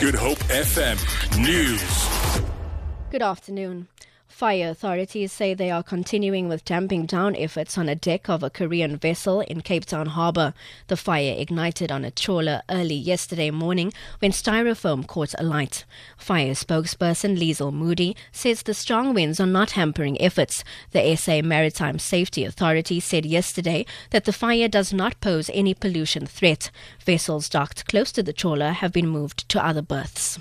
Good Hope FM News. Good afternoon. Fire authorities say they are continuing with damping down efforts on a deck of a Korean vessel in Cape Town harbour. The fire ignited on a trawler early yesterday morning when styrofoam caught alight. Fire spokesperson Liesl Moody says the strong winds are not hampering efforts. The SA Maritime Safety Authority said yesterday that the fire does not pose any pollution threat. Vessels docked close to the trawler have been moved to other berths.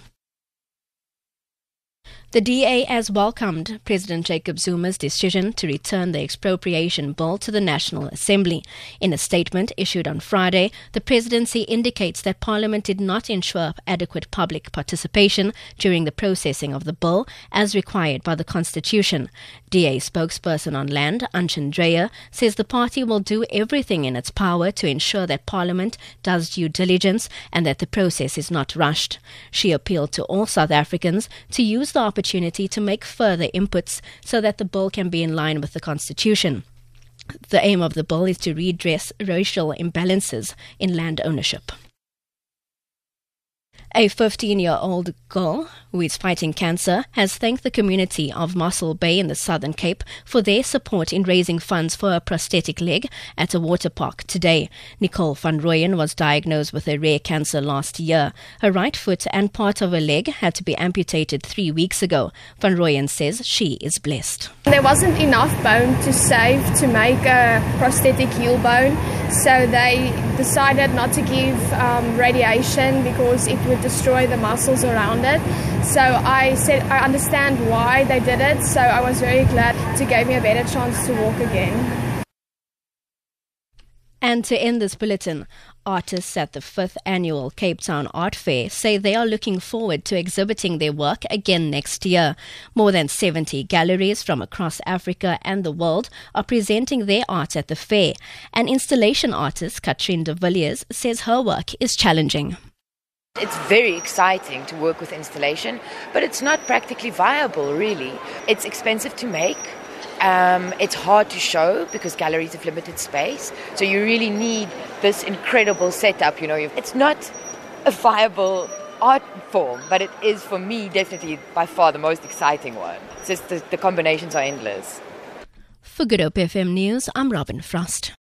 The DA has welcomed President Jacob Zuma's decision to return the expropriation bill to the National Assembly. In a statement issued on Friday, the presidency indicates that Parliament did not ensure adequate public participation during the processing of the bill as required by the Constitution. DA spokesperson on land, Anshan says the party will do everything in its power to ensure that Parliament does due diligence and that the process is not rushed. She appealed to all South Africans to use the opportunity opportunity to make further inputs so that the bill can be in line with the Constitution. The aim of the bill is to redress racial imbalances in land ownership. A 15 year old girl who is fighting cancer has thanked the community of Mossel Bay in the Southern Cape for their support in raising funds for a prosthetic leg at a water park today. Nicole van Rooyen was diagnosed with a rare cancer last year. Her right foot and part of her leg had to be amputated three weeks ago. Van Rooyen says she is blessed. There wasn't enough bone to save to make a prosthetic heel bone, so they decided not to give um, radiation because it would destroy the muscles around it. So I said, I understand why they did it, so I was very glad to give me a better chance to walk again. And to end this bulletin, artists at the fifth annual Cape Town Art Fair say they are looking forward to exhibiting their work again next year. More than 70 galleries from across Africa and the world are presenting their art at the fair. And installation artist Katrin de Villiers says her work is challenging. It's very exciting to work with installation, but it's not practically viable, really. It's expensive to make um, it's hard to show because galleries have limited space. So you really need this incredible setup. You know, it's not a viable art form, but it is for me definitely by far the most exciting one. It's just the, the combinations are endless. For Good Hope FM News, I'm Robin Frost.